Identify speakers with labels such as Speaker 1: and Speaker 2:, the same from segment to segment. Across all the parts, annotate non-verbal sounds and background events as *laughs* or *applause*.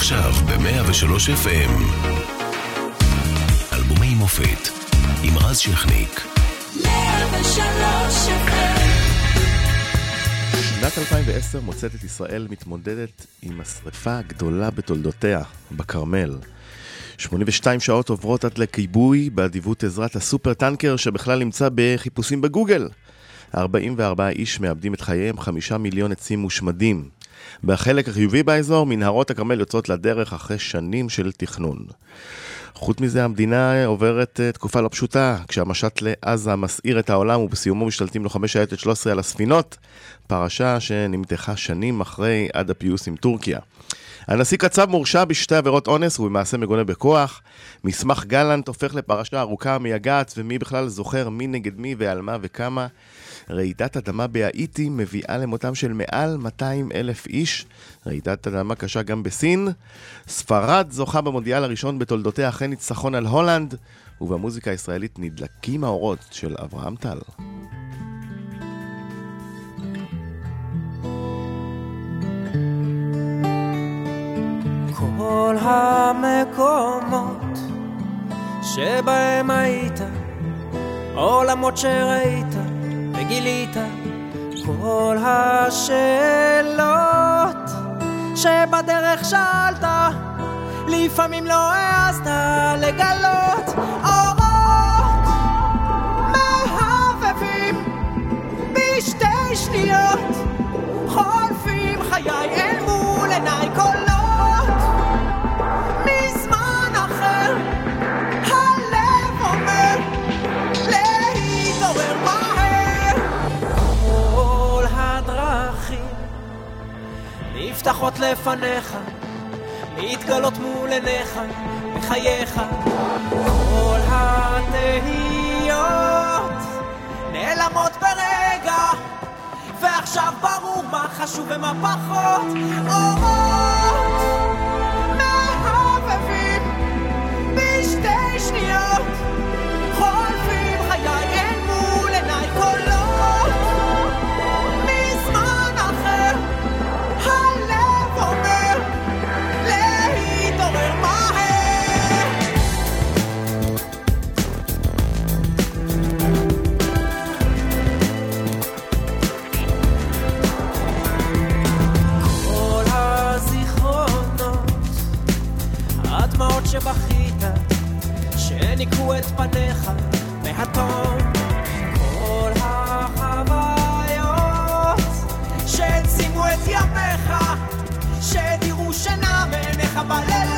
Speaker 1: עכשיו ב-103 FM. אלבומי מופת עם רז שכניק. 103 FM שנת 2010 מוצאת את ישראל מתמודדת עם השרפה הגדולה בתולדותיה, בכרמל. 82 שעות עוברות עד לכיבוי באדיבות עזרת הסופר טנקר שבכלל נמצא בחיפושים בגוגל. 44 איש מאבדים את חייהם, 5 מיליון עצים מושמדים. בחלק החיובי באזור, מנהרות הכרמל יוצאות לדרך אחרי שנים של תכנון. חוץ מזה, המדינה עוברת אה, תקופה לא פשוטה, כשהמשט לעזה מסעיר את העולם ובסיומו משתלטים לוחמי שייטת 13 על הספינות, פרשה שנמתחה שנים אחרי עד הפיוס עם טורקיה. הנשיא קצב מורשע בשתי עבירות אונס ובמעשה מגונה בכוח. מסמך גלנט הופך לפרשה ארוכה מייגעת, ומי בכלל זוכר מי נגד מי ועל מה וכמה. רעידת אדמה בהאיטי מביאה למותם של מעל 200 אלף איש. רעידת אדמה קשה גם בסין. ספרד זוכה במונדיאל הראשון בתולדותיה אחרי ניצחון על הולנד. ובמוזיקה הישראלית נדלקים האורות של אברהם טל.
Speaker 2: כל המקומות שבהם היית, עולמות שראית וגילית, כל השאלות שבדרך שאלת, לפעמים לא העזת לגלות נפתחות לפניך, להתגלות מול עיניך, בחייך. כל התהיות נעלמות ברגע, ועכשיו ברור מה חשוב ומה פחות. אורות מהבהבים בשתי שניות, את פניך מהטוב. כל החוויות שהעצימו את ימיך, שהדירו שינה מעיניך בלילה.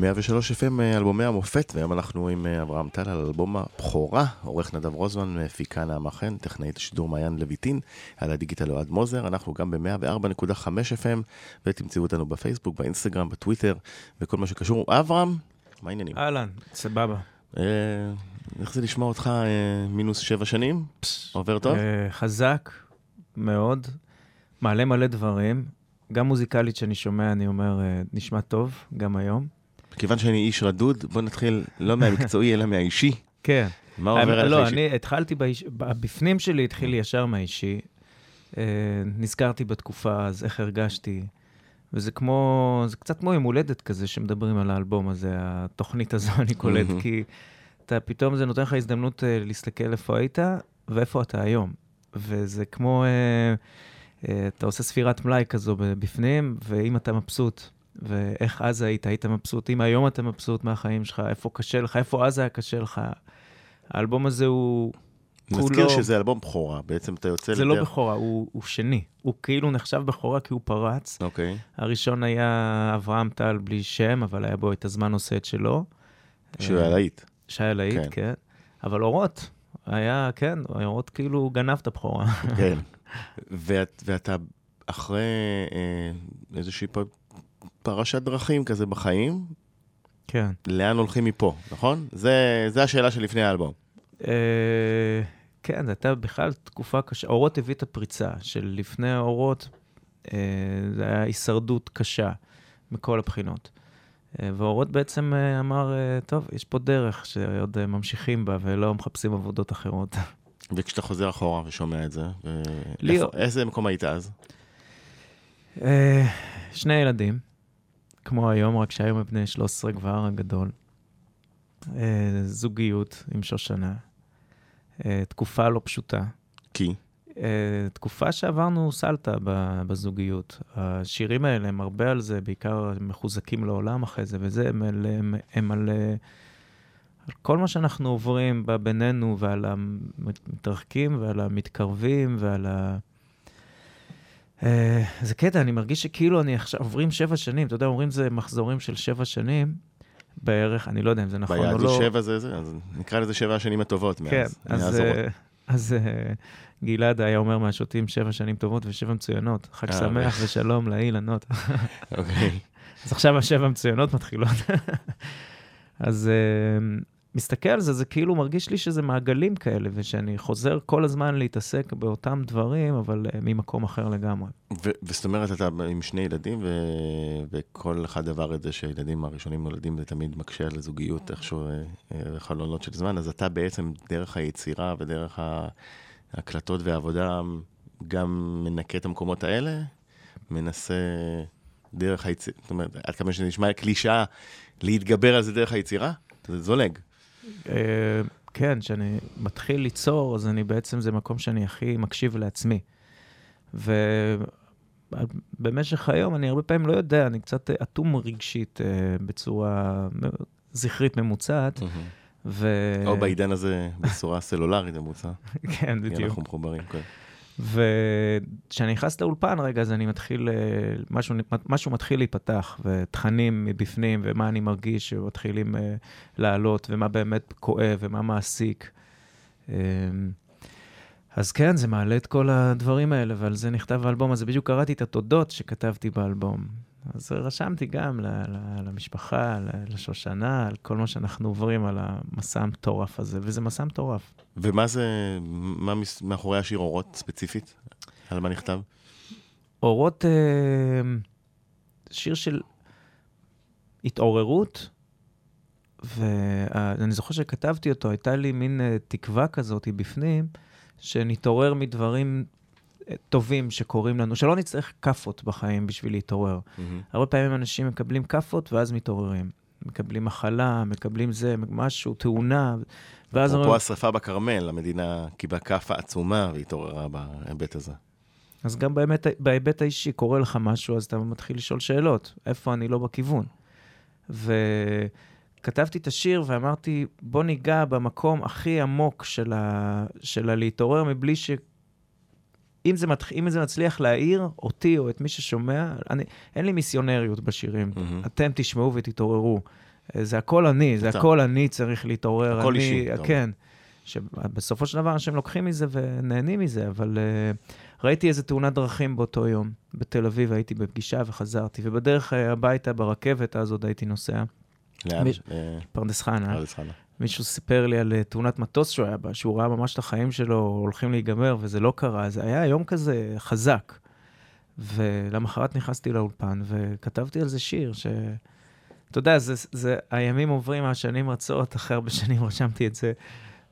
Speaker 1: 103 FM, אה, אלבומי המופת, והיום אנחנו עם אה, אברהם טל על אלבום הבכורה, עורך נדב רוזמן, מפיקה נעמה חן, טכנאית השידור מעיין לויטין, על הדיגיטל אוהד מוזר, אנחנו גם ב-104.5 FM, ותמצאו אותנו בפייסבוק, באינסטגרם, בטוויטר, וכל מה שקשור. אברהם, מה העניינים?
Speaker 3: אהלן, סבבה.
Speaker 1: איך זה לשמוע אותך אה, מינוס שבע שנים? עובר טוב?
Speaker 3: חזק מאוד, מעלה מלא דברים. גם מוזיקלית שאני שומע, אני אומר, נשמע טוב, גם היום.
Speaker 1: כיוון שאני איש רדוד, בוא נתחיל לא מהמקצועי, אלא מהאישי. *laughs*
Speaker 3: כן.
Speaker 1: מה עובר עליך
Speaker 3: לא? אני התחלתי, באיש... בפנים שלי התחיל ישר מהאישי. אה, נזכרתי בתקופה, אז איך הרגשתי. וזה כמו, זה קצת כמו יום הולדת כזה שמדברים על האלבום הזה, התוכנית הזו, אני קולט. *laughs* כי אתה פתאום, זה נותן לך הזדמנות אה, להסתכל איפה היית ואיפה אתה היום. וזה כמו, אה, אתה עושה ספירת מלאי כזו בפנים, ואם אתה מבסוט, ואיך אז היית, היית מבסוט, אם היום אתה מבסוט מהחיים שלך, איפה קשה לך, איפה אז היה קשה לך. האלבום הזה הוא...
Speaker 1: נזכיר
Speaker 3: כולו-
Speaker 1: שזה אלבום בכורה, בעצם אתה יוצא
Speaker 3: זה לא
Speaker 1: לדרך-
Speaker 3: בכורה, הוא, הוא שני. הוא כאילו נחשב בכורה כי הוא פרץ.
Speaker 1: אוקיי.
Speaker 3: הראשון היה אברהם טל בלי שם, אבל היה בו את הזמן עושה את שלו.
Speaker 1: שהוא
Speaker 3: אה,
Speaker 1: היה להיט.
Speaker 3: שהיה להיט,
Speaker 1: כן.
Speaker 3: כן. אבל אורות, היה, כן, אורות כאילו גנב את הבכורה.
Speaker 1: כן. *laughs* ואת, ואתה אחרי אה, איזושהי. פרשת דרכים כזה בחיים,
Speaker 3: כן.
Speaker 1: לאן הולכים מפה, נכון? זה, זה השאלה שלפני האלבום.
Speaker 3: אה, כן, זו הייתה בכלל תקופה קשה. אורות הביא את הפריצה של לפני האורות, אה, זה היה הישרדות קשה מכל הבחינות. אה, ואורות בעצם אה, אמר, אה, טוב, יש פה דרך שעוד אה, ממשיכים בה ולא מחפשים עבודות אחרות. *laughs*
Speaker 1: וכשאתה חוזר אחורה ושומע את זה, ו...
Speaker 3: לי-
Speaker 1: איפה, איזה מקום היית אז?
Speaker 3: אה, שני ילדים, כמו היום, רק שהיום הם בני 13 כבר, הגדול. אה, זוגיות עם שושנה. אה, תקופה לא פשוטה.
Speaker 1: כי?
Speaker 3: אה, תקופה שעברנו סלטה בזוגיות. השירים האלה הם הרבה על זה, בעיקר מחוזקים לעולם אחרי זה, וזה, הם, על- הם, הם על, על כל מה שאנחנו עוברים בינינו, ועל המתרחקים, ועל המתקרבים, ועל ה... אה, זה קטע, אני מרגיש שכאילו אני עכשיו, עוברים שבע שנים, אתה יודע, אומרים זה מחזורים של שבע שנים בערך, אני לא יודע אם זה נכון או
Speaker 1: ביד
Speaker 3: לא.
Speaker 1: זה שבע זה זה, אז נקרא לזה שבע השנים הטובות
Speaker 3: כן,
Speaker 1: מאז.
Speaker 3: אז,
Speaker 1: מאז אורות.
Speaker 3: אה, אז אה, גלעד היה אומר מהשוטים שבע שנים טובות ושבע מצוינות. חג שמח ושלום לאילנות.
Speaker 1: אוקיי.
Speaker 3: אז עכשיו השבע מצוינות מתחילות. *laughs* אז מסתכל על זה, זה כאילו מרגיש לי שזה מעגלים כאלה, ושאני חוזר כל הזמן להתעסק באותם דברים, אבל אה, ממקום אחר לגמרי.
Speaker 1: וזאת אומרת, אתה עם שני ילדים, ו- וכל אחד עבר את זה שהילדים הראשונים נולדים, זה תמיד מקשה על הזוגיות, איכשהו אה, אה, חלונות של זמן, אז אתה בעצם, דרך היצירה ודרך ההקלטות והעבודה, גם מנקה את המקומות האלה, מנסה דרך היצירה, זאת אומרת, עד כמה שזה נשמע קלישאה, להתגבר על זה דרך היצירה, זה זולג.
Speaker 3: אה, כן, כשאני מתחיל ליצור, אז אני בעצם, זה מקום שאני הכי מקשיב לעצמי. ובמשך היום אני הרבה פעמים לא יודע, אני קצת אטום רגשית אה, בצורה זכרית ממוצעת, ו...
Speaker 1: או בעידן הזה, בצורה סלולרית ממוצע. *laughs*
Speaker 3: כן,
Speaker 1: כי
Speaker 3: בדיוק.
Speaker 1: אנחנו מחוברים, כן.
Speaker 3: וכשאני נכנס לאולפן רגע, אז אני מתחיל, אה, משהו, משהו מתחיל להיפתח, ותכנים מבפנים, ומה אני מרגיש שמתחילים אה, לעלות, ומה באמת כואב, ומה מעסיק. אה, אז כן, זה מעלה את כל הדברים האלה, ועל זה נכתב האלבום הזה. בדיוק קראתי את התודות שכתבתי באלבום. אז רשמתי גם ל- ל- למשפחה, ל- לשושנה, על כל מה שאנחנו עוברים, על המסע המטורף הזה, וזה מסע מטורף.
Speaker 1: ומה זה, מה מאחורי השיר אורות ספציפית? על מה נכתב?
Speaker 3: אורות, אה, שיר של התעוררות, ואני זוכר שכתבתי אותו, הייתה לי מין אה, תקווה כזאת בפנים, שנתעורר מדברים טובים שקורים לנו, שלא נצטרך כאפות בחיים בשביל להתעורר. הרבה פעמים אנשים מקבלים כאפות ואז מתעוררים. מקבלים מחלה, מקבלים זה, משהו, תאונה, ואז
Speaker 1: אפרופו השרפה בכרמל, המדינה קיבלה כאפה עצומה והתעוררה בהיבט הזה.
Speaker 3: אז גם באמת, בהיבט האישי קורה לך משהו, אז אתה מתחיל לשאול שאלות, איפה אני לא בכיוון. וכתבתי את השיר ואמרתי, בוא ניגע במקום הכי עמוק של, ה... של הלהתעורר מבלי ש... אם זה, מתח... אם זה מצליח להעיר אותי או את מי ששומע, אני... אין לי מיסיונריות בשירים.
Speaker 1: מהמם.
Speaker 3: אתם תשמעו ותתעוררו. אה, זה הכל אני, זה
Speaker 1: אתה.
Speaker 3: הכל אני צריך להתעורר.
Speaker 1: הכל
Speaker 3: אני,
Speaker 1: אישי.
Speaker 3: כן. שבסופו של דבר אנשים לוקחים מזה ונהנים מזה, אבל uh, ראיתי איזה תאונת דרכים באותו יום. בתל אביב הייתי בפגישה וחזרתי, ובדרך uh, הביתה ברכבת, אז עוד הייתי נוסע,
Speaker 1: לאן? אה,
Speaker 3: פרדס חנה,
Speaker 1: פרדס חנה.
Speaker 3: מישהו סיפר לי על אה, תאונת מטוס שהוא היה בה, שהוא ראה ממש את החיים שלו הולכים להיגמר, וזה לא קרה. זה היה יום כזה חזק. ולמחרת נכנסתי לאולפן וכתבתי על זה שיר, ש... אתה יודע, זה, זה, הימים עוברים, השנים רצות, אחרי הרבה שנים רשמתי את זה.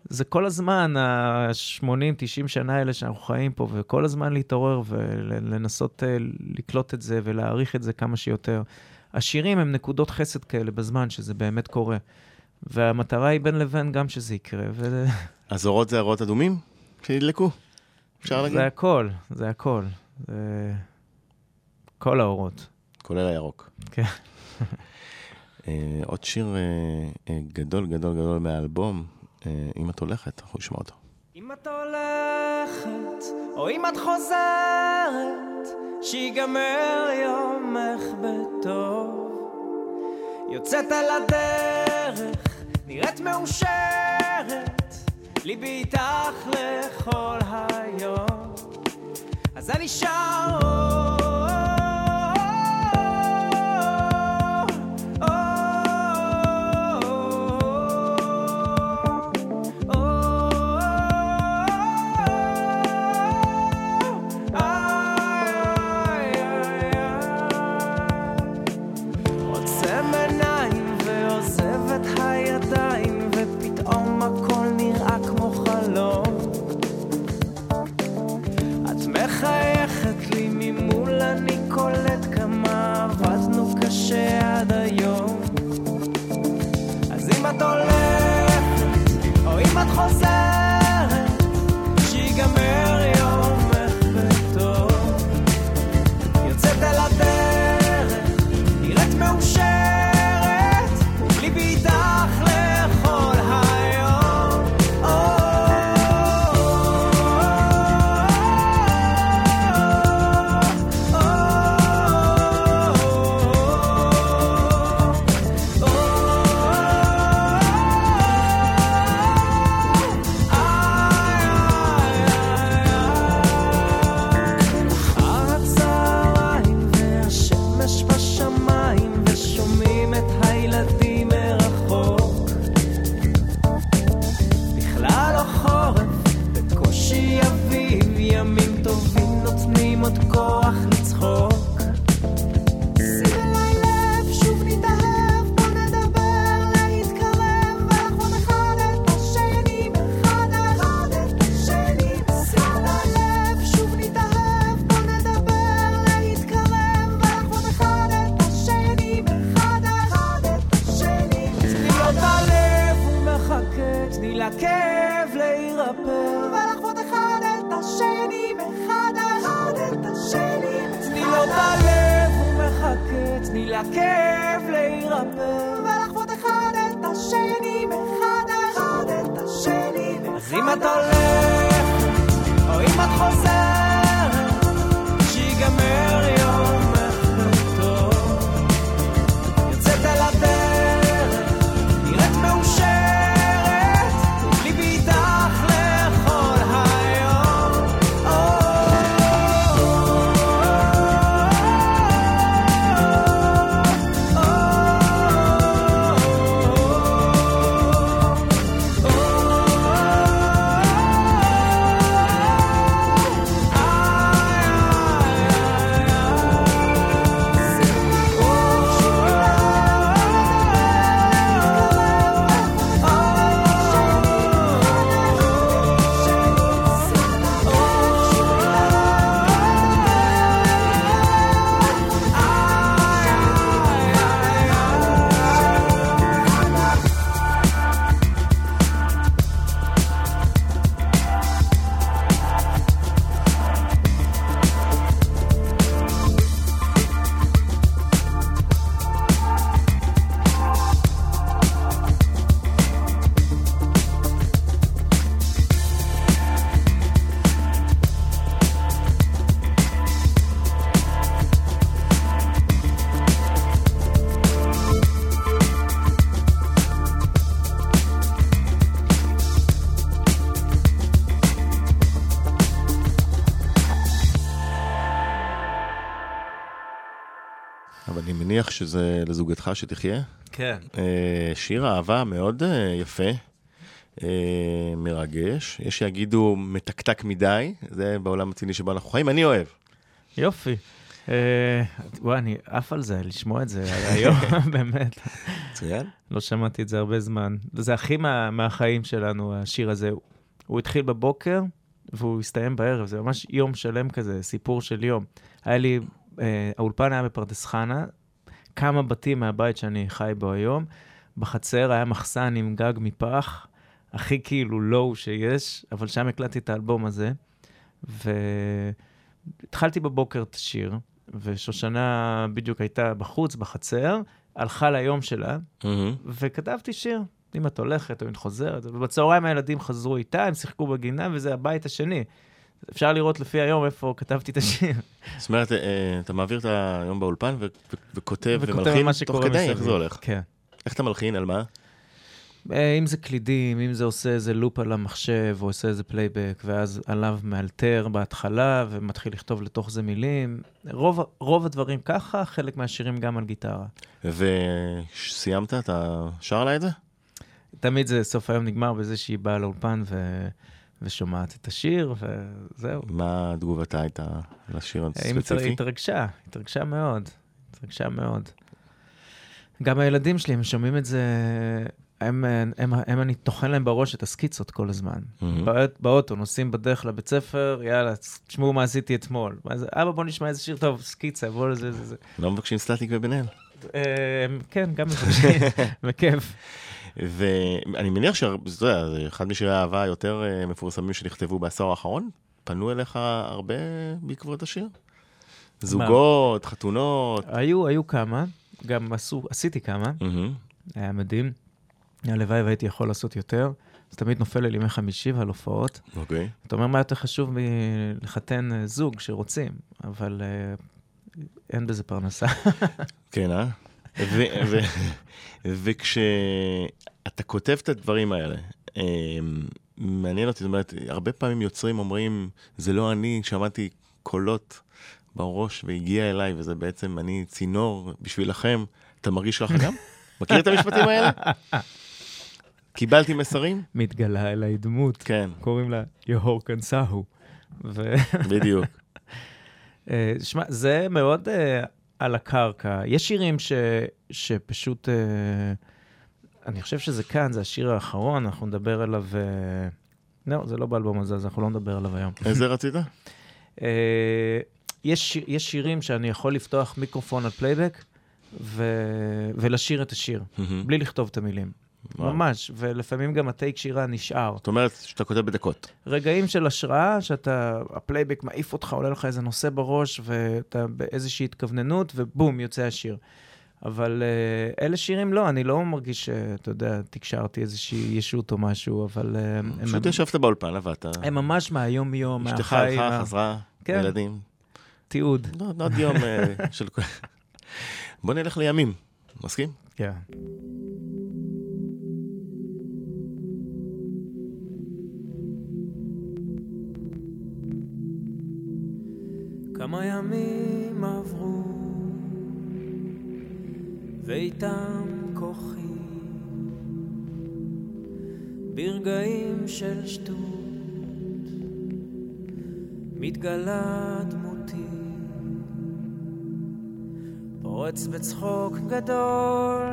Speaker 3: זה כל הזמן, ה-80-90 שנה האלה שאנחנו חיים פה, וכל הזמן להתעורר ולנסות uh, לקלוט את זה ולהעריך את זה כמה שיותר. השירים הם נקודות חסד כאלה בזמן, שזה באמת קורה. והמטרה היא בין לבין גם שזה יקרה. ו... *laughs*
Speaker 1: אז אורות זה אורות אדומים שידלקו? אפשר להגיד?
Speaker 3: זה הכל, זה הכל. זה... כל האורות.
Speaker 1: כולל הירוק.
Speaker 3: כן.
Speaker 1: uh, *laughs* עוד שיר uh, uh, גדול גדול גדול מהאלבום, uh, אם את הולכת, אנחנו נשמע אותו.
Speaker 2: אם את הולכת, או אם את חוזרת, שיגמר יומך בטוב. יוצאת על הדרך, נראית מאושרת, ליבי איתך לכל היום. אז אני שר
Speaker 1: שזה לזוגתך שתחיה.
Speaker 3: כן.
Speaker 1: אה, שיר אהבה מאוד אה, יפה, אה, מרגש. יש שיגידו מתקתק מדי, זה בעולם הציני שבו אנחנו חיים, אני אוהב.
Speaker 3: יופי. וואי, אני עף על זה, לשמוע את זה היום, *laughs* באמת.
Speaker 1: מצוין.
Speaker 3: לא שמעתי את זה הרבה זמן. זה הכי מה, מהחיים שלנו, השיר הזה. הוא התחיל בבוקר והוא הסתיים בערב, זה ממש יום שלם כזה, סיפור של יום. היה לי, האולפן היה בפרדס חנה, כמה בתים מהבית שאני חי בו היום. בחצר היה מחסן עם גג מפח, הכי כאילו לואו שיש, אבל שם הקלטתי את האלבום הזה. והתחלתי בבוקר את השיר, ושושנה בדיוק הייתה בחוץ, בחצר, הלכה ליום שלה,
Speaker 1: מהמם.
Speaker 3: וכתבתי שיר. אם את הולכת או אם את חוזרת, ובצהריים הילדים חזרו איתה, הם שיחקו בגינה, וזה הבית השני. אפשר לראות לפי היום איפה כתבתי את השיר.
Speaker 1: זאת אומרת, אה, אתה מעביר את היום באולפן וכותב ומלחין תוך כדי, איך. זה הולך?
Speaker 3: כן.
Speaker 1: איך אתה מלחין, על מה?
Speaker 3: אה, אם זה קלידים, אם זה עושה איזה לופ על המחשב, או עושה איזה פלייבק, ואז עליו מאלתר בהתחלה, ומתחיל לכתוב לתוך זה מילים. רוב, רוב הדברים ככה, חלק מהשירים גם על גיטרה.
Speaker 1: וסיימת? אתה שר לה את זה?
Speaker 3: תמיד זה, סוף היום נגמר בזה שהיא באה לאולפן ו... ושומעת את השיר, וזהו.
Speaker 1: מה תגובתה הייתה לשיר
Speaker 3: היא
Speaker 1: הספציפי?
Speaker 3: התרגשה, התרגשה מאוד, התרגשה מאוד. גם הילדים שלי, הם שומעים את זה, הם, הם, הם, הם אני טוחן להם בראש את הסקיצות כל הזמן.
Speaker 1: מהמם.
Speaker 3: באות- באוטו, נוסעים בדרך לבית ספר, יאללה, תשמעו מה עשיתי אתמול. זה, אבא, בוא נשמע איזה שיר טוב, סקיצה, בוא לזה, זה, זה.
Speaker 1: לא מבקשים סטטיק ובן אל.
Speaker 3: אה, כן, גם מבקשים, *laughs* בכיף.
Speaker 1: ואני מניח שאתה יודע, זה אחד משירי האהבה היותר אה, מפורסמים שנכתבו בעשור האחרון. פנו אליך הרבה בעקבות השיר? זוגות, חתונות.
Speaker 3: היו, היו כמה, גם עשו, עשיתי כמה,
Speaker 1: מהמם.
Speaker 3: היה מדהים. הלוואי והייתי יכול לעשות יותר. זה תמיד נופל על ימי חמישי ועל הופעות.
Speaker 1: אוקיי.
Speaker 3: אתה אומר, מה יותר חשוב מלחתן אה, זוג שרוצים, אבל אה, אין בזה פרנסה.
Speaker 1: כן, אה? *laughs* וכשאתה כותב את הדברים האלה, אה, מעניין אותי, זאת אומרת, הרבה פעמים יוצרים אומרים, זה לא אני, שמעתי קולות בראש והגיע אליי, וזה בעצם אני צינור בשבילכם. אתה מרגיש ככה גם? *laughs* מכיר את המשפטים האלה? קיבלתי מסרים?
Speaker 3: מתגלה אליי דמות,
Speaker 1: כן,
Speaker 3: קוראים לה יהורקן סהו. ו...
Speaker 1: בדיוק. *laughs*
Speaker 3: אה, שמע, זה מאוד אה, על הקרקע. יש שירים ש, שפשוט, אה, אני חושב שזה כאן, זה השיר האחרון, אנחנו נדבר עליו, אה, לא, זה לא באלבום הזה, אז אנחנו לא נדבר עליו היום.
Speaker 1: איזה רצית? *laughs*
Speaker 3: אה, יש, יש שירים שאני יכול לפתוח מיקרופון על פלייבק ו, ולשיר את השיר. בלי לכתוב את המילים. ממש, ולפעמים גם הטייק שירה נשאר.
Speaker 1: זאת אומרת שאתה כותב בדקות.
Speaker 3: רגעים של השראה, שאתה, הפלייבק מעיף אותך, עולה לך איזה נושא בראש, ואתה באיזושהי התכווננות, ובום, יוצא השיר. אבל אה, אלה שירים לא, אני לא מרגיש שאתה יודע, תקשרתי איזושהי ישות או משהו, אבל הם,
Speaker 1: פשוט ישבת באולפן, עבדת.
Speaker 3: הם ממש מהיום-יום,
Speaker 1: אשתך
Speaker 3: מהחיים,
Speaker 1: הלכה,
Speaker 3: מה-
Speaker 1: חזרה,
Speaker 3: כן.
Speaker 1: ילדים.
Speaker 3: תיעוד.
Speaker 1: לא, עוד יום אה, של... *laughs* בוא נלך לימים, מסכים?
Speaker 3: כן.
Speaker 2: כמה ימים עברו, ואיתם כוחי, ברגעים של שטות, מתגלה דמותי, פורץ בצחוק גדול,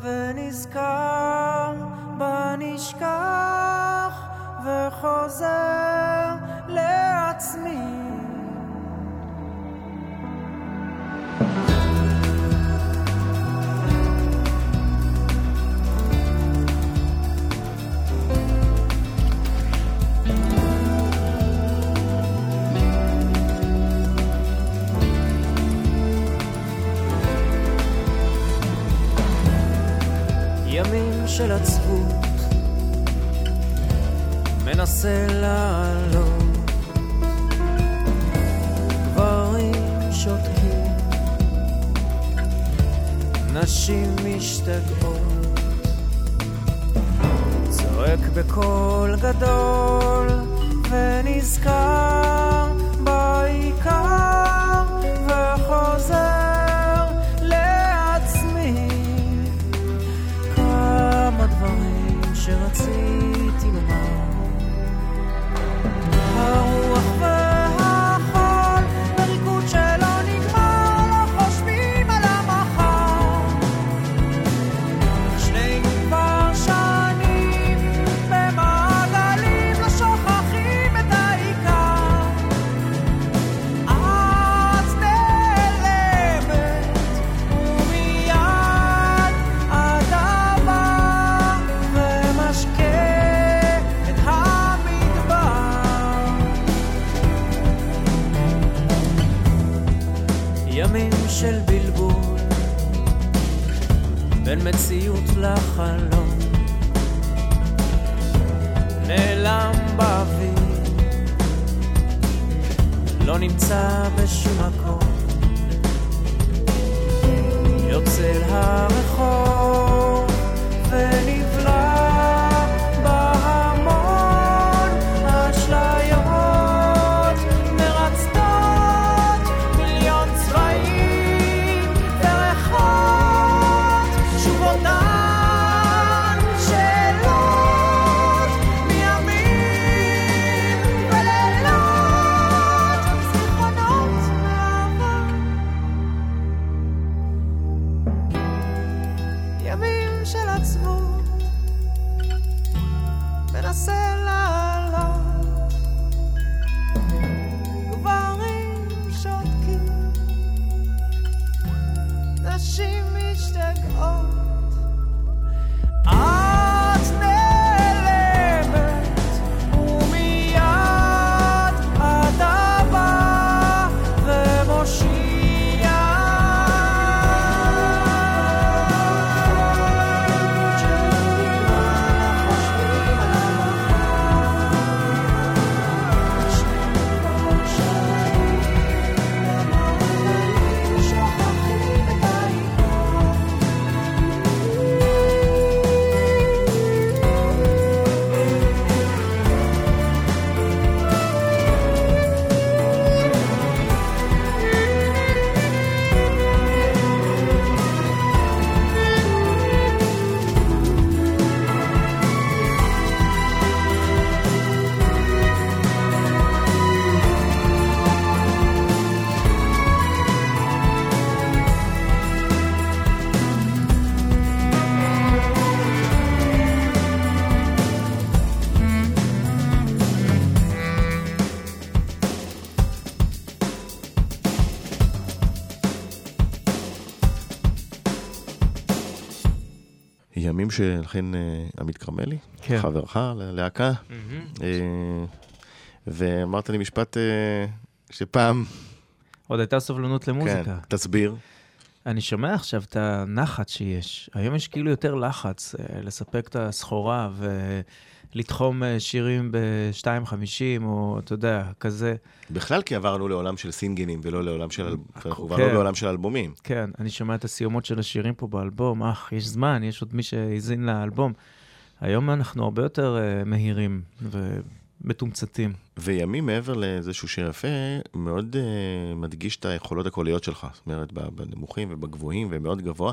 Speaker 2: ונזכר בנשכח, וחוזר לעצמי. של עצבות, מנסה לעלות, גברים שותקים, נשים משתגעות, צועק בקול גדול, ונזכר
Speaker 3: נשים משתגעות את
Speaker 1: שלכן אה, עמית כרמלי,
Speaker 3: כן.
Speaker 1: חברך ללהקה, אה, ואמרת לי משפט אה, שפעם,
Speaker 3: עוד הייתה סובלנות
Speaker 1: כן,
Speaker 3: למוזיקה.
Speaker 1: תסביר.
Speaker 3: אני שומע עכשיו את הנחת שיש. היום יש כאילו יותר לחץ אה, לספק את הסחורה ולתחום אה, שירים ב-2.50, או אתה יודע, כזה.
Speaker 1: בכלל כי עברנו לעולם של סינגלים ולא לעולם של, אל- אנחנו עברנו
Speaker 3: כן.
Speaker 1: לעולם של אלבומים.
Speaker 3: כן, אני שומע את הסיומות של השירים פה באלבום, אך, יש זמן, יש עוד מי שהאזין לאלבום. היום אנחנו הרבה יותר מהירים ומתומצתים.
Speaker 1: וימים מעבר לאיזשהו שיר יפה, מאוד uh, מדגיש את היכולות הקוליות שלך. זאת אומרת, בנמוכים ובגבוהים ומאוד גבוה.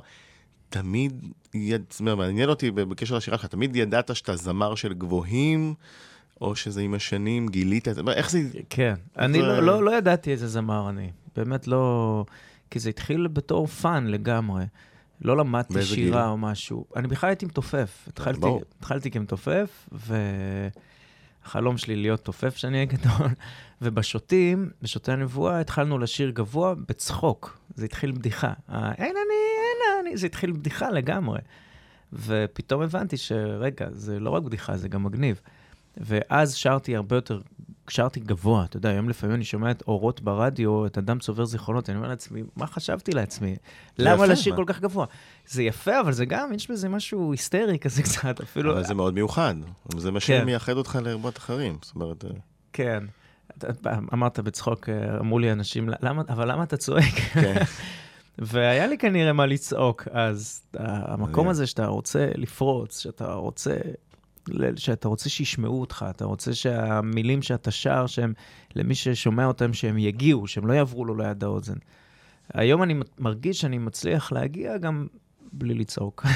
Speaker 1: תמיד, יד... זאת אומרת, מעניין אותי בקשר לשירה שלך, תמיד ידעת שאתה זמר של גבוהים, או שזה עם השנים גילית את זה, איך זה...
Speaker 3: כן, אני
Speaker 1: זה-
Speaker 3: לא, לא, לא ידעתי איזה זמר אני. באמת לא... כי זה התחיל בתור fun לגמרי. לא למדתי שירה
Speaker 1: גיל?
Speaker 3: או משהו. אני בכלל הייתי מתופף. התחלתי,
Speaker 1: ברור.
Speaker 3: התחלתי כמתופף, והחלום שלי להיות מתופף כשאני אהיה גדול. *laughs* ובשוטים, בשוטי הנבואה, התחלנו לשיר גבוה בצחוק. זה התחיל בדיחה. ה- אין אני, אין אני, זה התחיל בדיחה לגמרי. ופתאום הבנתי שרגע, זה לא רק בדיחה, זה גם מגניב. ואז שרתי הרבה יותר, שרתי גבוה, אתה יודע, היום לפעמים אני שומע את אורות ברדיו, את אדם צובר זיכרונות, אני אומר לעצמי, מה חשבתי לעצמי? למה לשיר? כל כך גבוה? זה יפה, אבל זה גם, יש בזה משהו היסטרי כזה קצת, אפילו...
Speaker 1: אבל זה מאוד מיוחד. זה מה
Speaker 3: כן.
Speaker 1: שמייחד אותך להרבות אחרים. זאת אומרת, אה,
Speaker 3: כן. אמרת בצחוק, אה, אמרו לי אנשים, למה, אבל למה אתה צועק?
Speaker 1: כן. *laughs*
Speaker 3: והיה לי כנראה מה לצעוק, אז המקום
Speaker 1: מעניין.
Speaker 3: הזה שאתה רוצה לפרוץ, שאתה רוצה, שאתה רוצה שישמעו אותך, אתה רוצה שהמילים שאתה שר, שהם, למי ששומע אותם, שהם יגיעו, שהם לא יעברו לו ליד האוזן. היום אני מרגיש שאני מצליח להגיע גם בלי לצעוק. *laughs*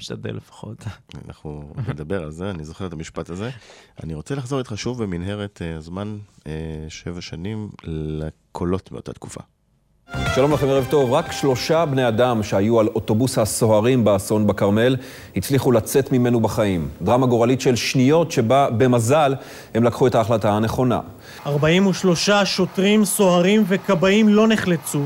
Speaker 3: משתדל לפחות.
Speaker 1: אנחנו נדבר על זה, אני זוכר את המשפט הזה. אני רוצה לחזור איתך שוב במנהרת אה, זמן, אה, שבע שנים, לקולות מאותה תקופה.
Speaker 4: שלום לכם, ערב טוב. רק שלושה בני אדם שהיו על אוטובוס הסוהרים באסון בכרמל הצליחו לצאת ממנו בחיים. דרמה גורלית של שניות שבה במזל הם לקחו את ההחלטה הנכונה.
Speaker 5: 43 שוטרים, סוהרים וכבאים לא נחלצו.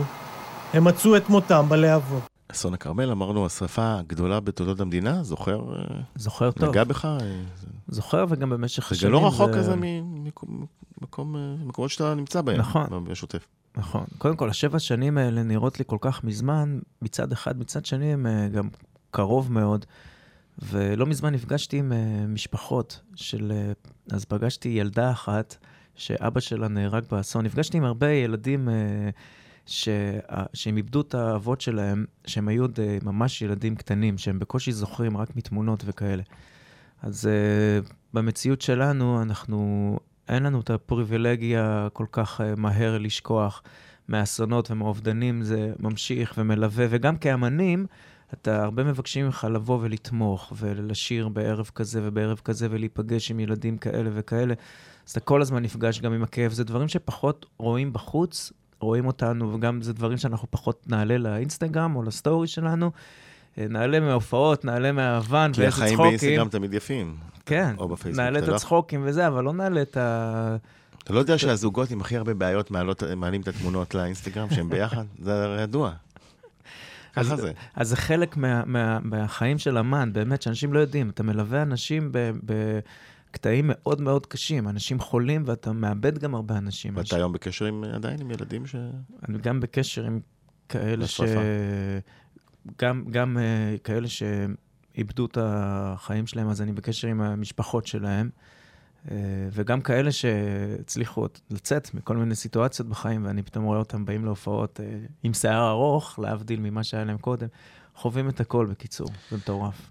Speaker 5: הם מצאו את מותם בלהבות.
Speaker 1: אסון הכרמל, אמרנו, השרפה הגדולה בתולדות המדינה, זוכר? אה,
Speaker 3: זוכר טוב.
Speaker 1: נגע בך? אה, זה-
Speaker 3: זוכר, וגם במשך
Speaker 1: זה
Speaker 3: השנים
Speaker 1: גם לא רחוק כזה ממקומות שאתה נמצא בהם.
Speaker 3: נכון.
Speaker 1: בשוטף.
Speaker 3: נכון. קודם כל, השבע שנים האלה נראות לי כל כך מזמן, מצד אחד, מצד שני הם אה, גם קרוב מאוד. ולא מזמן נפגשתי עם אה, משפחות של... אה, אז פגשתי ילדה אחת שאבא שלה נהרג באסון. נפגשתי עם הרבה ילדים ש... שהם איבדו את האבות שלהם, שהם היו עוד ממש ילדים קטנים, שהם בקושי זוכרים רק מתמונות וכאלה. אז במציאות שלנו, אנחנו, אין לנו את הפריבילגיה כל כך uh, מהר לשכוח מאסונות ומאובדנים, זה ממשיך ומלווה, וגם כאמנים, אתה, הרבה מבקשים ממך לבוא ולתמוך, ולשיר בערב כזה ובערב כזה, ולהיפגש עם ילדים כאלה וכאלה. אז אתה כל הזמן נפגש גם עם הכאב. זה דברים שפחות רואים בחוץ, רואים אותנו, וגם זה דברים שאנחנו פחות נעלה לאינסטגרם או לסטורי שלנו. נעלה מההופעות, נעלה מהוואן,
Speaker 1: כי
Speaker 3: ואיזה
Speaker 1: החיים
Speaker 3: צחוקים.
Speaker 1: באינסטגרם תמיד יפים.
Speaker 3: כן,
Speaker 1: או בפייסבוק,
Speaker 3: נעלה את
Speaker 1: לא-
Speaker 3: הצחוקים וזה, אבל לא נעלה את ה...
Speaker 1: אתה לא יודע שהזוגות עם הכי הרבה בעיות מעלות- מעלים את התמונות לאינסטגרם שהם ביחד? זה הרי ידוע. ככה זה.
Speaker 3: אז זה חלק מה, מה, מהחיים של אמן, באמת, שאנשים לא יודעים. אתה מלווה אנשים ב, בקטעים מאוד מאוד קשים, אנשים חולים, ואתה מאבד גם הרבה אנשים.
Speaker 1: ואתה היום בקשר עם, עדיין עם ילדים ש...
Speaker 3: אני גם בקשר עם כאלה ש...
Speaker 1: לשרפה.
Speaker 3: גם, גם uh, כאלה שאיבדו את החיים שלהם, אז אני בקשר עם המשפחות שלהם. Uh, וגם כאלה שהצליחו לצאת מכל מיני סיטואציות בחיים, ואני פתאום רואה אותם באים להופעות uh, עם שיער ארוך, להבדיל ממה שהיה להם קודם. חווים את הכל, בקיצור, זה מטורף.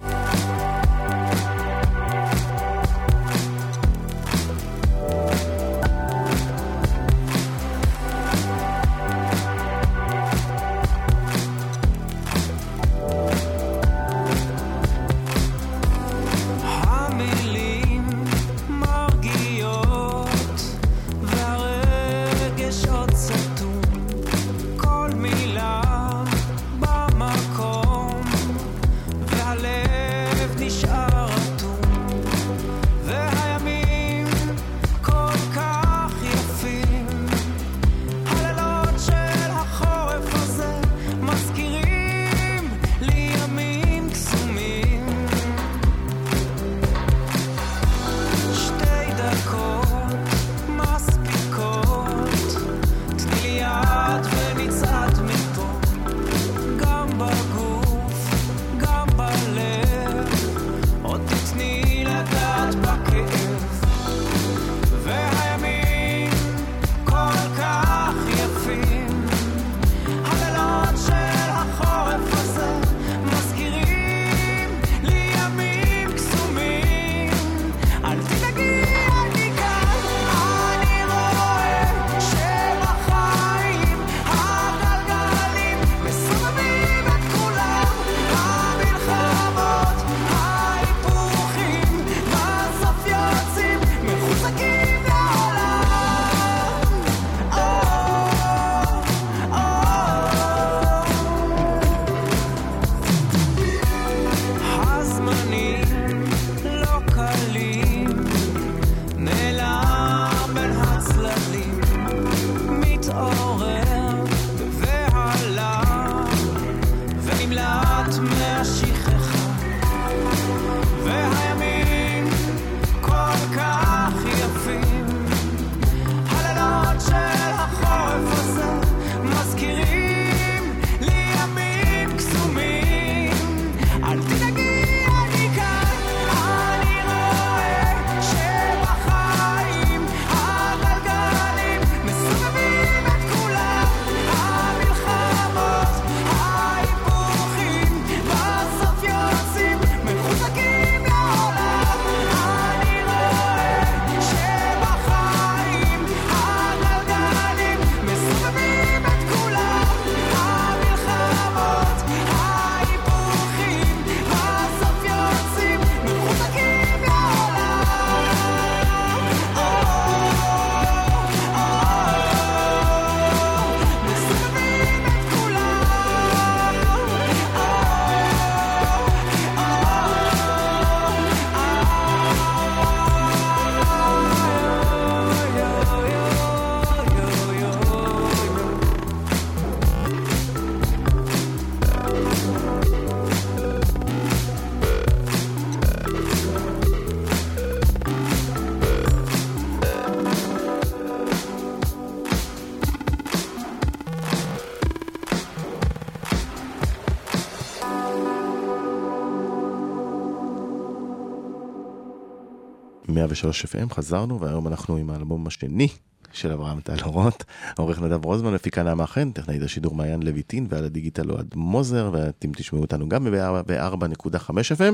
Speaker 1: FM, חזרנו, והיום אנחנו עם האלבום השני של אברהם טל אורות. עורך נדב רוזמן, מפיקה נעמה חן, טכנאית השידור מעיין לויטין, ועל הדיגיטל אוהד מוזר, ואתם תשמעו אותנו גם ב-4.5 FM.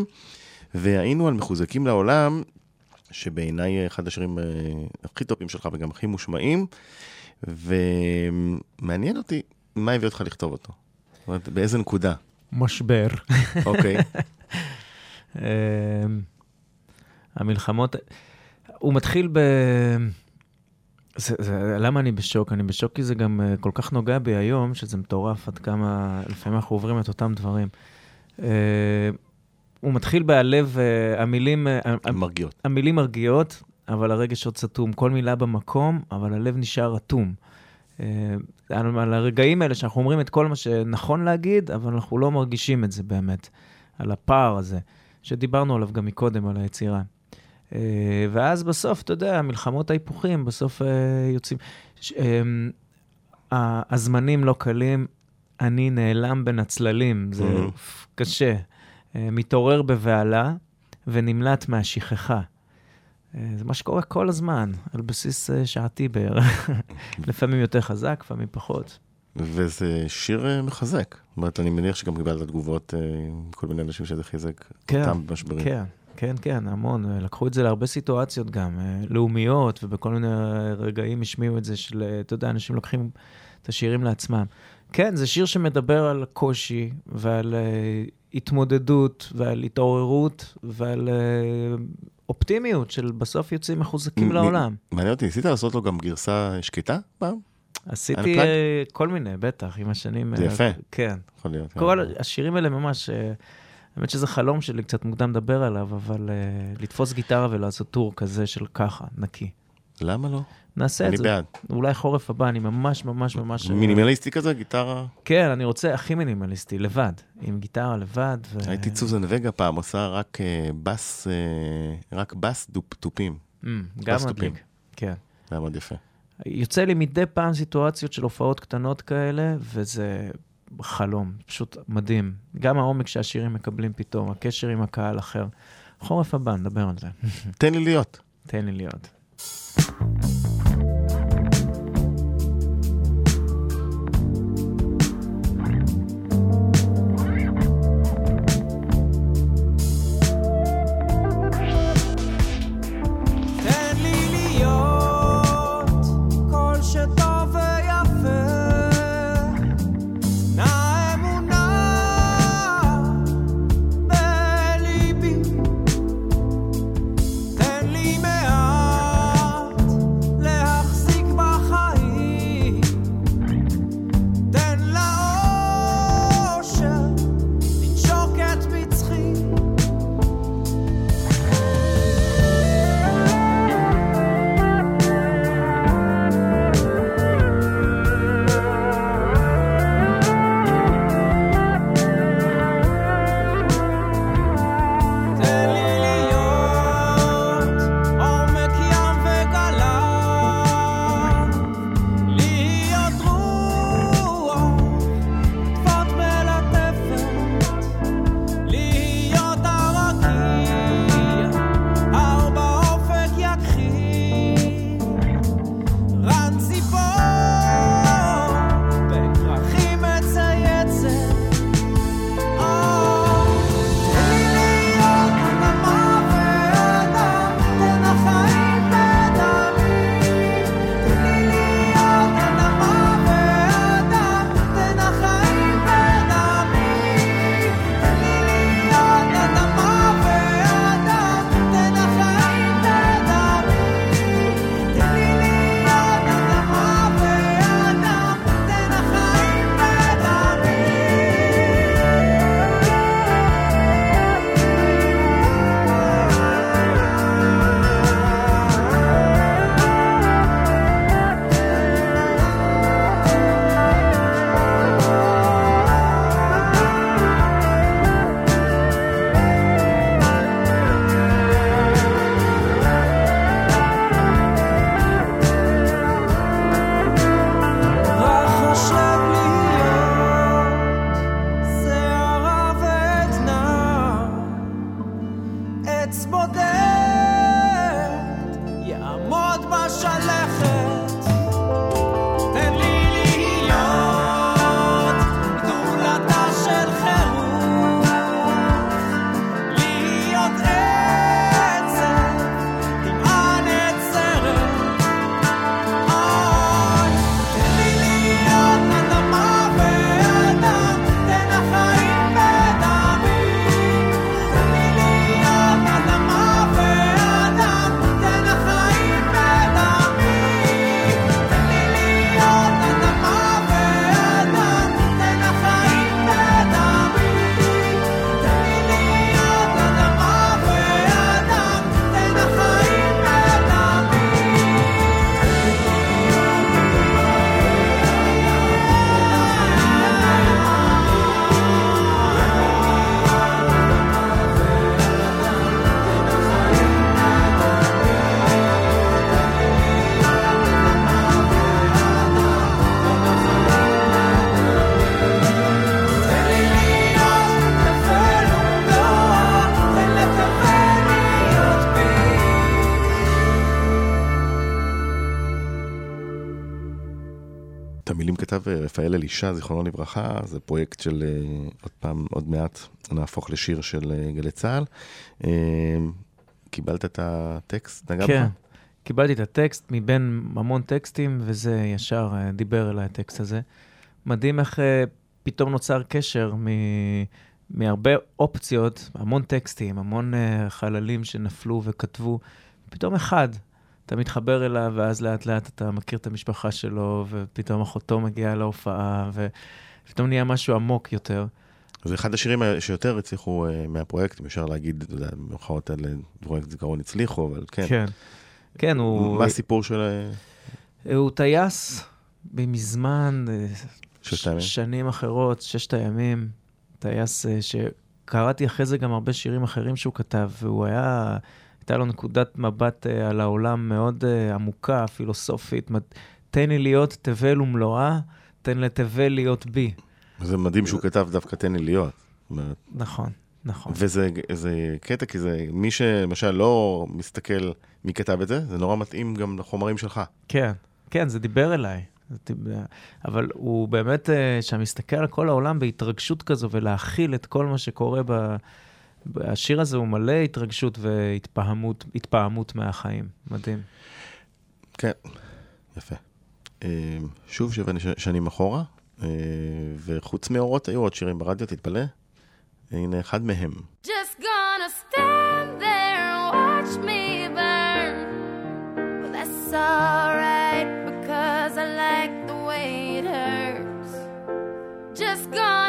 Speaker 1: והיינו על מחוזקים לעולם, שבעיניי אחד השירים אה, הכי טובים שלך וגם הכי מושמעים, ומעניין אותי, מה הביא אותך לכתוב אותו? זאת אומרת, באיזה נקודה?
Speaker 3: משבר.
Speaker 1: אוקיי. *laughs*
Speaker 3: אמ, המלחמות, הוא מתחיל ב... זה, זה, למה אני בשוק? אני בשוק כי זה גם uh, כל כך נוגע בי היום, שזה מטורף עד כמה לפעמים אנחנו עוברים את אותם דברים. Uh, הוא מתחיל בהלב, uh, המילים...
Speaker 1: מרגיעות.
Speaker 3: המילים מרגיעות, אבל הרגש עוד סתום. כל מילה במקום, אבל הלב נשאר אטום. על, על הרגעים האלה שאנחנו אומרים את כל מה שנכון להגיד, אבל אנחנו לא מרגישים את זה באמת. על הפער הזה, שדיברנו עליו גם מקודם, על היצירה. Uh, ואז בסוף, אתה יודע, מלחמות ההיפוכים, בסוף uh, יוצאים... uh, הזמנים לא קלים, אני נעלם בין הצללים, זה. קשה. מתעורר בבהלה ונמלט מהשכחה. זה מה שקורה כל הזמן, על בסיס שעתי בערך. *laughs* לפעמים יותר חזק, לפעמים פחות.
Speaker 1: וזה שיר אה, מחזק. זאת אומרת, אני מניח שגם קיבלת תגובות, אה, כל מיני אנשים שזה חיזק
Speaker 3: כן,
Speaker 1: אותם במשברים.
Speaker 3: כן, כן, כן, המון. אה, לקחו את זה להרבה סיטואציות גם, אה, לאומיות, ובכל מיני רגעים השמיעו את זה של, אה, אתה יודע, אנשים לוקחים את השירים לעצמם. כן, זה שיר שמדבר על קושי ועל אה, התמודדות ועל התעוררות ועל אה, אופטימיות של בסוף יוצאים מחוזקים לעולם.
Speaker 1: מעניין אותי, ניסית לעשות לו גם גרסה שקטה פעם?
Speaker 3: עשיתי כל מיני, בטח, עם השנים.
Speaker 1: זה יפה.
Speaker 3: כן.
Speaker 1: יכול להיות.
Speaker 3: כל השירים האלה ממש, אה, האמת שזה חלום שלי, קצת מוקדם לדבר עליו, אבל אה, לתפוס גיטרה ולעשות טור כזה של ככה, נקי.
Speaker 1: למה לא?
Speaker 3: נעשה
Speaker 1: אני
Speaker 3: את זה.
Speaker 1: בעד.
Speaker 3: אולי חורף הבא, אני ממש ממש ממש... אה,
Speaker 1: מינימליסטי כזה, גיטרה.
Speaker 3: כן, אני רוצה הכי מינימליסטי, לבד, עם גיטרה לבד. ו-
Speaker 1: הייתי צוזן וגה פעם, עושה רק אה, בס, אה, רק בס דופ- תופים.
Speaker 3: אמ, גם. מדליק, כן.
Speaker 1: זה היה מאוד יפה.
Speaker 3: יוצא לי מדי פעם סיטואציות של הופעות קטנות כאלה, וזה חלום, פשוט מדהים. גם העומק שהשירים מקבלים פתאום, הקשר עם הקהל אחר. חורף הבא, נדבר על זה.
Speaker 1: תן לי להיות.
Speaker 3: תן לי להיות.
Speaker 2: רק
Speaker 1: רפאל אלישע, זיכרונו לברכה, זה פרויקט של, אה, עוד פעם, עוד מעט נהפוך לשיר של אה, גלי צה"ל. אה, קיבלת את הטקסט? נגע
Speaker 3: כן,
Speaker 1: בך?
Speaker 3: קיבלתי את הטקסט מבין המון טקסטים, וזה ישר דיבר אליי הטקסט הזה. מדהים איך פתאום נוצר קשר מ... מהרבה אופציות, המון טקסטים, המון אה, חללים שנפלו וכתבו, פתאום אחד. אתה מתחבר אליו, ואז לאט לאט אתה מכיר את המשפחה שלו, ופתאום אחותו מגיעה להופעה, ופתאום נהיה משהו עמוק יותר.
Speaker 1: זה אחד השירים שיותר הצליחו אה, מהפרויקט, אם אפשר להגיד, אתה יודע, במרכאות האלה, פרויקט זיכרון הצליחו, אבל כן.
Speaker 3: כן. כן, הוא...
Speaker 1: מה הסיפור של... אה,
Speaker 3: הוא טייס מזמן, אה,
Speaker 1: הימים?
Speaker 3: שנים אחרות, ששת הימים. טייס אה, שקראתי אחרי זה גם הרבה שירים אחרים שהוא כתב, והוא היה, הייתה לו נקודת מבט אה, על העולם מאוד אה, עמוקה, פילוסופית. תן לי להיות תבל ומלואה, תן לתבל להיות בי.
Speaker 1: זה מדהים שהוא כתב דווקא תן לי להיות.
Speaker 3: נכון, נכון.
Speaker 1: וזה זה קטע, כי זה, מי שלמשל לא מסתכל מי כתב את זה, זה נורא מתאים גם לחומרים שלך.
Speaker 3: כן, כן, זה דיבר אליי. אבל הוא באמת, אה, שם מסתכל על כל העולם בהתרגשות כזו, ולהכיל את כל מה שקורה ב... השיר הזה הוא מלא התרגשות והתפעמות התפעמות מהחיים. מדהים.
Speaker 1: כן, יפה. אה, שוב שבע שנים אחורה, אה, וחוץ מאורות היו עוד שירים ברדיו, תתפלא. הנה אחד מהם.
Speaker 6: Just gonna stand there and watch me burn. Well, that's alright because I like the way it hurts. Just gonna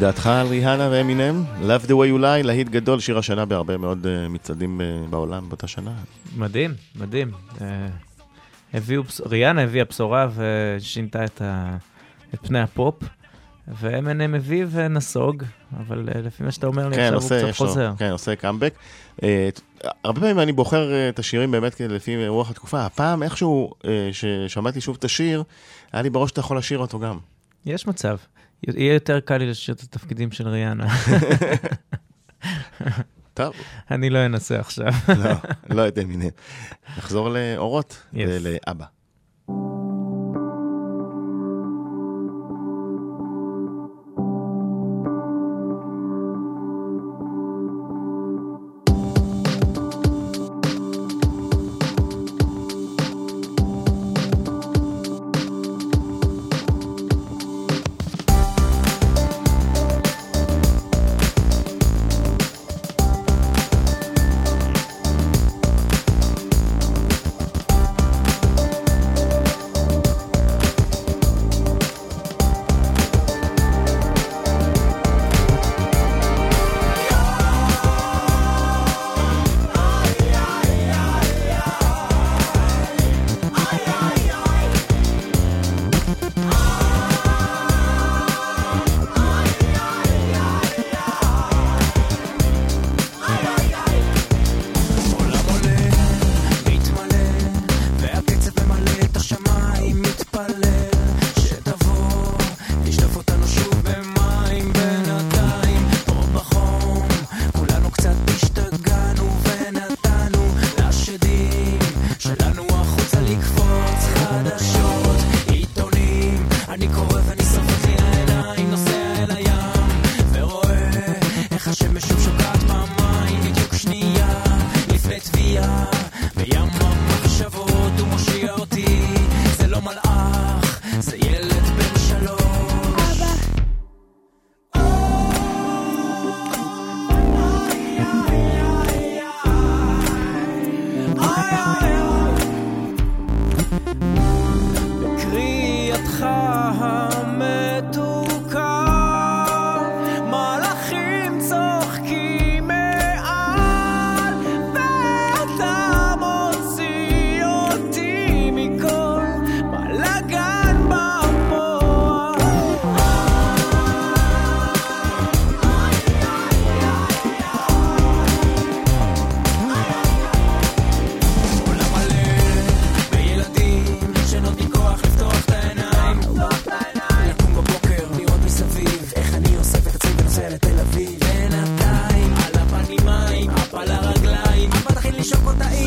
Speaker 1: דעתך על ריהנה ואמינם? Love the way you lie, להיט גדול, שיר השנה בהרבה מאוד אה, מצעדים אה, בעולם באותה שנה.
Speaker 3: מדהים, מדהים. אה, הביאו, ריאנה הביאה בשורה ושינתה את, ה, את פני הפופ, ו-M&M הביא ונסוג, אבל אה, לפי מה שאתה אומר לי
Speaker 1: כן,
Speaker 3: עכשיו הוא
Speaker 1: עושה,
Speaker 3: קצת
Speaker 1: יש לו,
Speaker 3: חוזר.
Speaker 1: כן, עושה קאמבק. אה, הרבה פעמים אני בוחר את השירים באמת לפי רוח התקופה. הפעם איכשהו, אה, ששמעתי שוב את השיר, היה לי בראש שאתה יכול לשיר אותו גם.
Speaker 3: יש מצב. יהיה יותר קל לי לשיר את התפקידים של ריאנה.
Speaker 1: טוב,
Speaker 3: אני לא אנסה עכשיו.
Speaker 1: לא, לא יודע מי. נחזור לאורות
Speaker 3: Yes.
Speaker 2: me chocou da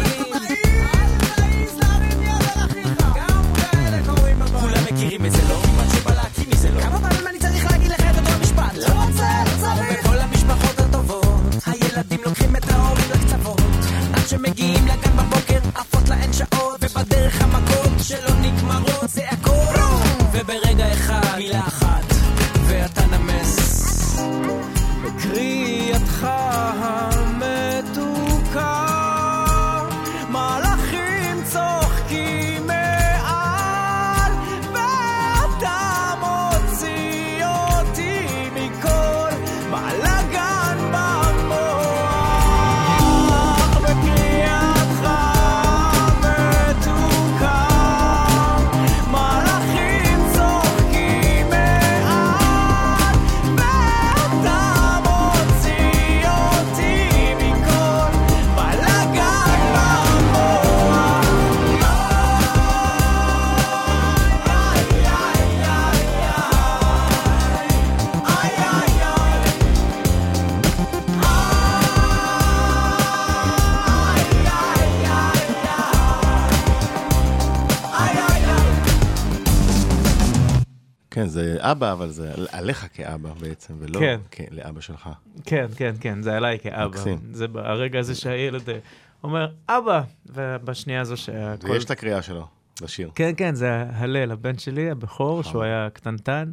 Speaker 1: כן, זה אבא, אבל זה על- עליך כאבא בעצם, ולא
Speaker 3: כן.
Speaker 1: כ- לאבא שלך.
Speaker 3: כן, כן, כן, זה עליי כאבא.
Speaker 1: מקסים.
Speaker 3: זה הרגע הזה שהילד אה, אומר, אבא, ובשנייה הזו שהכל...
Speaker 1: ויש את הקריאה שלו בשיר.
Speaker 3: כן, כן, זה הלל, הבן שלי, הבכור, שהוא היה קטנטן.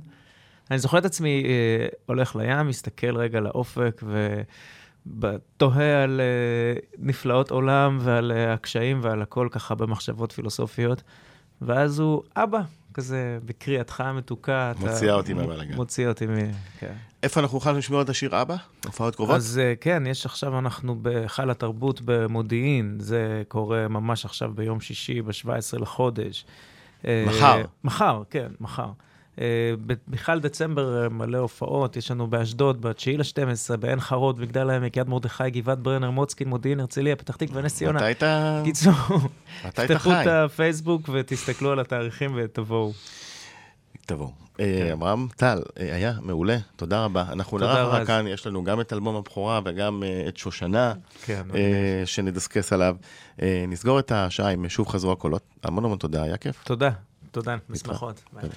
Speaker 3: אני זוכר את עצמי אה, הולך לים, מסתכל רגע לאופק ותוהה על אה, נפלאות עולם ועל אה, הקשיים ועל הכל ככה במחשבות פילוסופיות. ואז הוא, אבא, כזה בקריאתך המתוקה.
Speaker 1: מוציאה אותי מהבלאגן.
Speaker 3: מוציא אותי מ... כן.
Speaker 1: איפה אנחנו נוכל לשמוע את השיר אבא? הופעות קרובות?
Speaker 3: אז אה, כן, יש עכשיו, אנחנו בהיכל התרבות במודיעין, זה קורה ממש עכשיו ביום שישי, ב-17 לחודש. אה,
Speaker 1: מחר.
Speaker 3: מחר, כן, מחר. אה, בכלל דצמבר אה, מלא הופעות, יש לנו באשדוד, ב-9 ל-12, בעין חרוד, מגדל העמק, יד מרדכי, גבעת ברנר, מוצקין, מודיעין, הרצליה, פתח תקווה, נס ציונה.
Speaker 1: מתי אתה...
Speaker 3: קיצור,
Speaker 1: מתי אתה
Speaker 3: תפתחו? את הפייסבוק ותסתכלו על התאריכים ותבואו.
Speaker 1: תבואו. אה, אברהם טל, היה מעולה, תודה רבה. אנחנו נערך לך. כאן, יש לנו גם את אלבום הבכורה וגם את שושנה,
Speaker 3: כן,
Speaker 1: שנדסקס עליו. נסגור את השעה עם שוב חזרו הקולות. המון המון תודה, היה כיף.
Speaker 3: תודה, תודה, משמחות. ביי.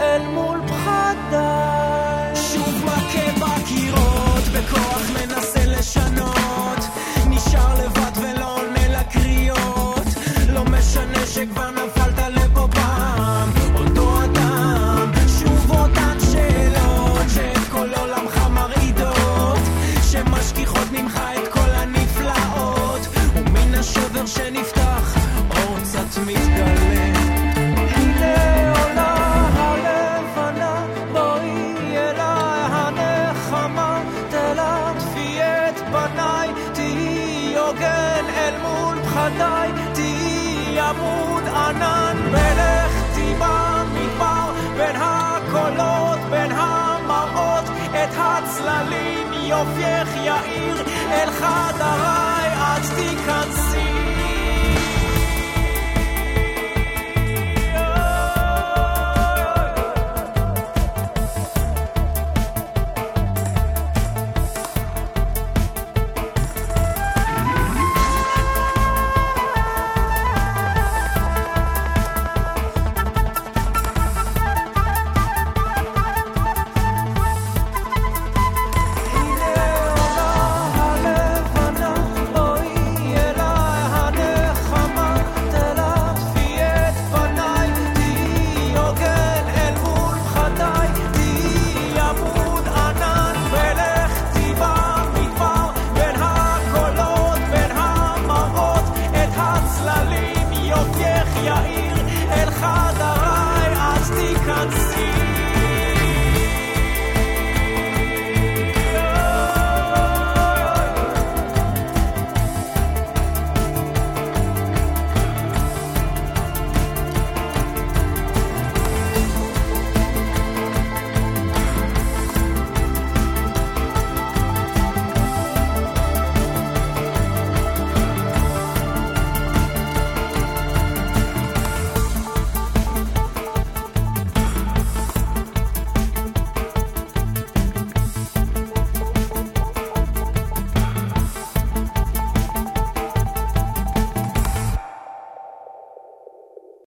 Speaker 2: אל מול פחדיי. שוב מכה בקירות בכוח מנסה